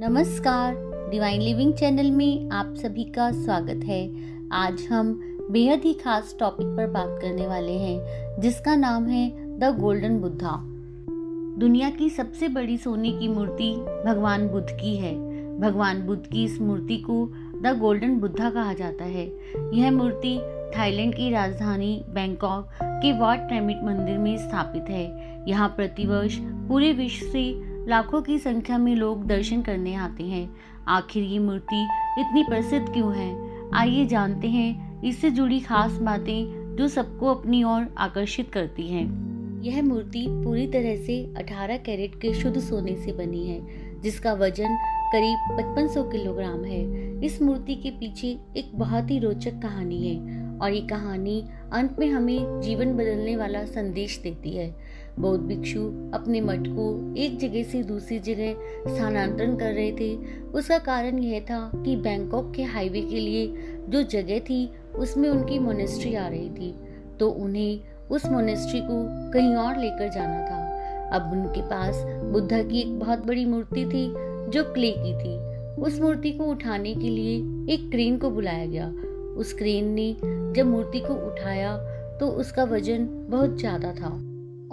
नमस्कार। Divine living channel में आप सभी का स्वागत है। आज हम बेहद ही खास टॉपिक पर बात करने वाले हैं, जिसका नाम है द गोल्डन बुद्धा दुनिया की सबसे बड़ी सोने की मूर्ति भगवान बुद्ध की है। भगवान बुद्ध की इस मूर्ति को द गोल्डन बुद्धा कहा जाता है। यह मूर्ति थाईलैंड की राजधानी बैंकॉक के वाट ट्रेमिट मंदिर में स्थापित है। यहाँ प्रतिवर्ष पूरे विश्व से लाखों की संख्या में लोग दर्शन करने आते हैं। आखिर ये मूर्ति इतनी प्रसिद्ध क्यों है? आइए जानते हैं इससे जुड़ी खास बातें जो सबको अपनी ओर आकर्षित करती हैं। यह मूर्ति पूरी तरह से 18 कैरेट के शुद्ध सोने से बनी है, जिसका वज़न करीब 5500 किलोग्राम है। इस मूर्ति के पीछे एक बहुत ही रोचक कहानी है। और ये कहानी अंत में हमें जीवन बदलने वाला संदेश देती है। बौद्ध भिक्षु अपने मठ को एक जगह से दूसरी जगह स्थानांतरण कर रहे थे। उसका कारण यह था कि बैंकॉक के हाईवे के लिए जो जगह थी, उसमें उनकी मोनेस्ट्री आ रही थी। तो उन्हें उस मोनेस्ट्री को कहीं और लेकर जाना था। अब उनके पास बुद्धा की एक बहुत बड़ी मूर्ति थी, जो क्ले की थी। उस मूर्ति को उठाने के लिए एक क्रेन को बुलाया गया। उस क्रेन ने जब मूर्ति को उठाया तो उसका वज़न बहुत ज़्यादा था।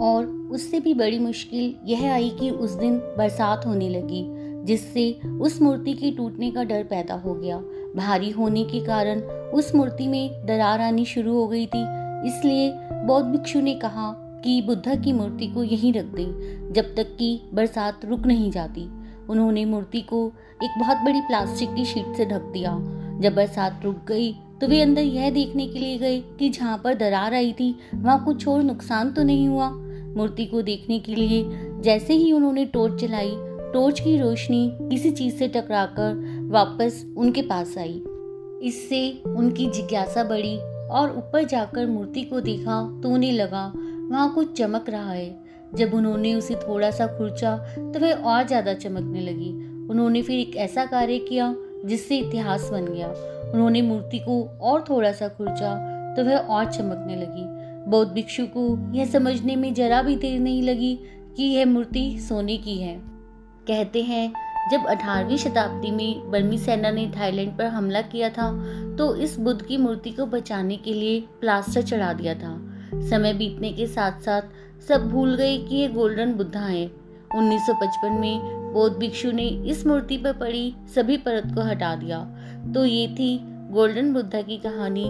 और उससे भी बड़ी मुश्किल यह आई कि उस दिन बरसात होने लगी, जिससे उस मूर्ति के टूटने का डर पैदा हो गया। भारी होने के कारण उस मूर्ति में दरार आनी शुरू हो गई थी। इसलिए बौद्ध भिक्षु ने कहा कि बुद्धा की मूर्ति को यहीं रख दें, जब तक कि बरसात रुक नहीं जाती। उन्होंने मूर्ति को एक बहुत बड़ी प्लास्टिक की शीट से ढक दिया। जब बरसात रुक गई तो वे अंदर यह देखने के लिए गए कि जहाँ पर दरार आई थी, वहाँ कुछ और नुकसान तो नहीं हुआ। मूर्ति को देखने के लिए जैसे ही उन्होंने टॉर्च चलाई, टॉर्च की रोशनी किसी चीज़ से टकराकर वापस उनके पास आई। इससे उनकी जिज्ञासा बढ़ी और ऊपर जाकर मूर्ति को देखा तो उन्हें लगा वहाँ कुछ चमक रहा है। जब उन्होंने उसे थोड़ा सा खुर्चा तो वह और ज़्यादा चमकने लगी। उन्होंने फिर एक ऐसा कार्य किया जिससे इतिहास बन गया। उन्होंने मूर्ति को और थोड़ा सा खुर्चा तो वह और चमकने लगी। बौद्ध भिक्षु को यह समझने में जरा भी देर नहीं लगी कि यह मूर्ति सोने की है। कहते हैं, जब 18वीं शताब्दी में बर्मी सेना ने थाईलैंड पर हमला किया था तो इस बुद्ध की मूर्ति को बचाने के लिए प्लास्टर चढ़ा दिया था। समय बीतने के साथ साथ सब भूल गए कि ये गोल्डन बुद्धा है। 1955 में बौद्ध भिक्षु ने इस मूर्ति पर पड़ी सभी परत को हटा दिया। तो ये थी गोल्डन बुद्धा की कहानी,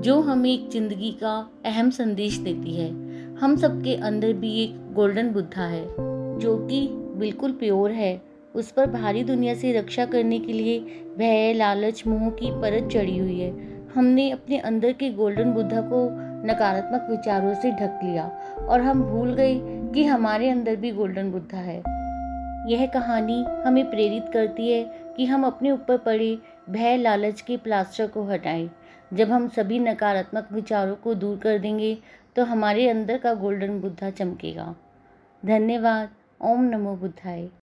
जो हमें एक ज़िंदगी का अहम संदेश देती है। हम सबके अंदर भी एक गोल्डन बुद्धा है, जो कि बिल्कुल प्योर है। उस पर भारी दुनिया से रक्षा करने के लिए भय, लालच, मोह की परत चढ़ी हुई है। हमने अपने अंदर के गोल्डन बुद्धा को नकारात्मक विचारों से ढक लिया और हम भूल गए कि हमारे अंदर भी गोल्डन बुद्धा है। यह कहानी हमें प्रेरित करती है कि हम अपने ऊपर पड़े भय लालच के प्लास्टर को हटाएँ। जब हम सभी नकारात्मक विचारों को दूर कर देंगे तो हमारे अंदर का गोल्डन बुद्धा चमकेगा। धन्यवाद। ओम नमो बुद्धाय।